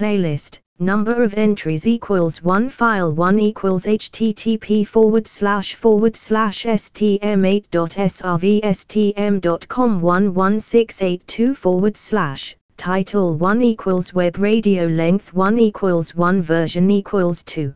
playlist, number of entries equals 1 file 1 equals http forward slash forward slash stm8.srvstm.com 11682 forward slash. Title 1 equals web radio length 1 equals 1 version equals 2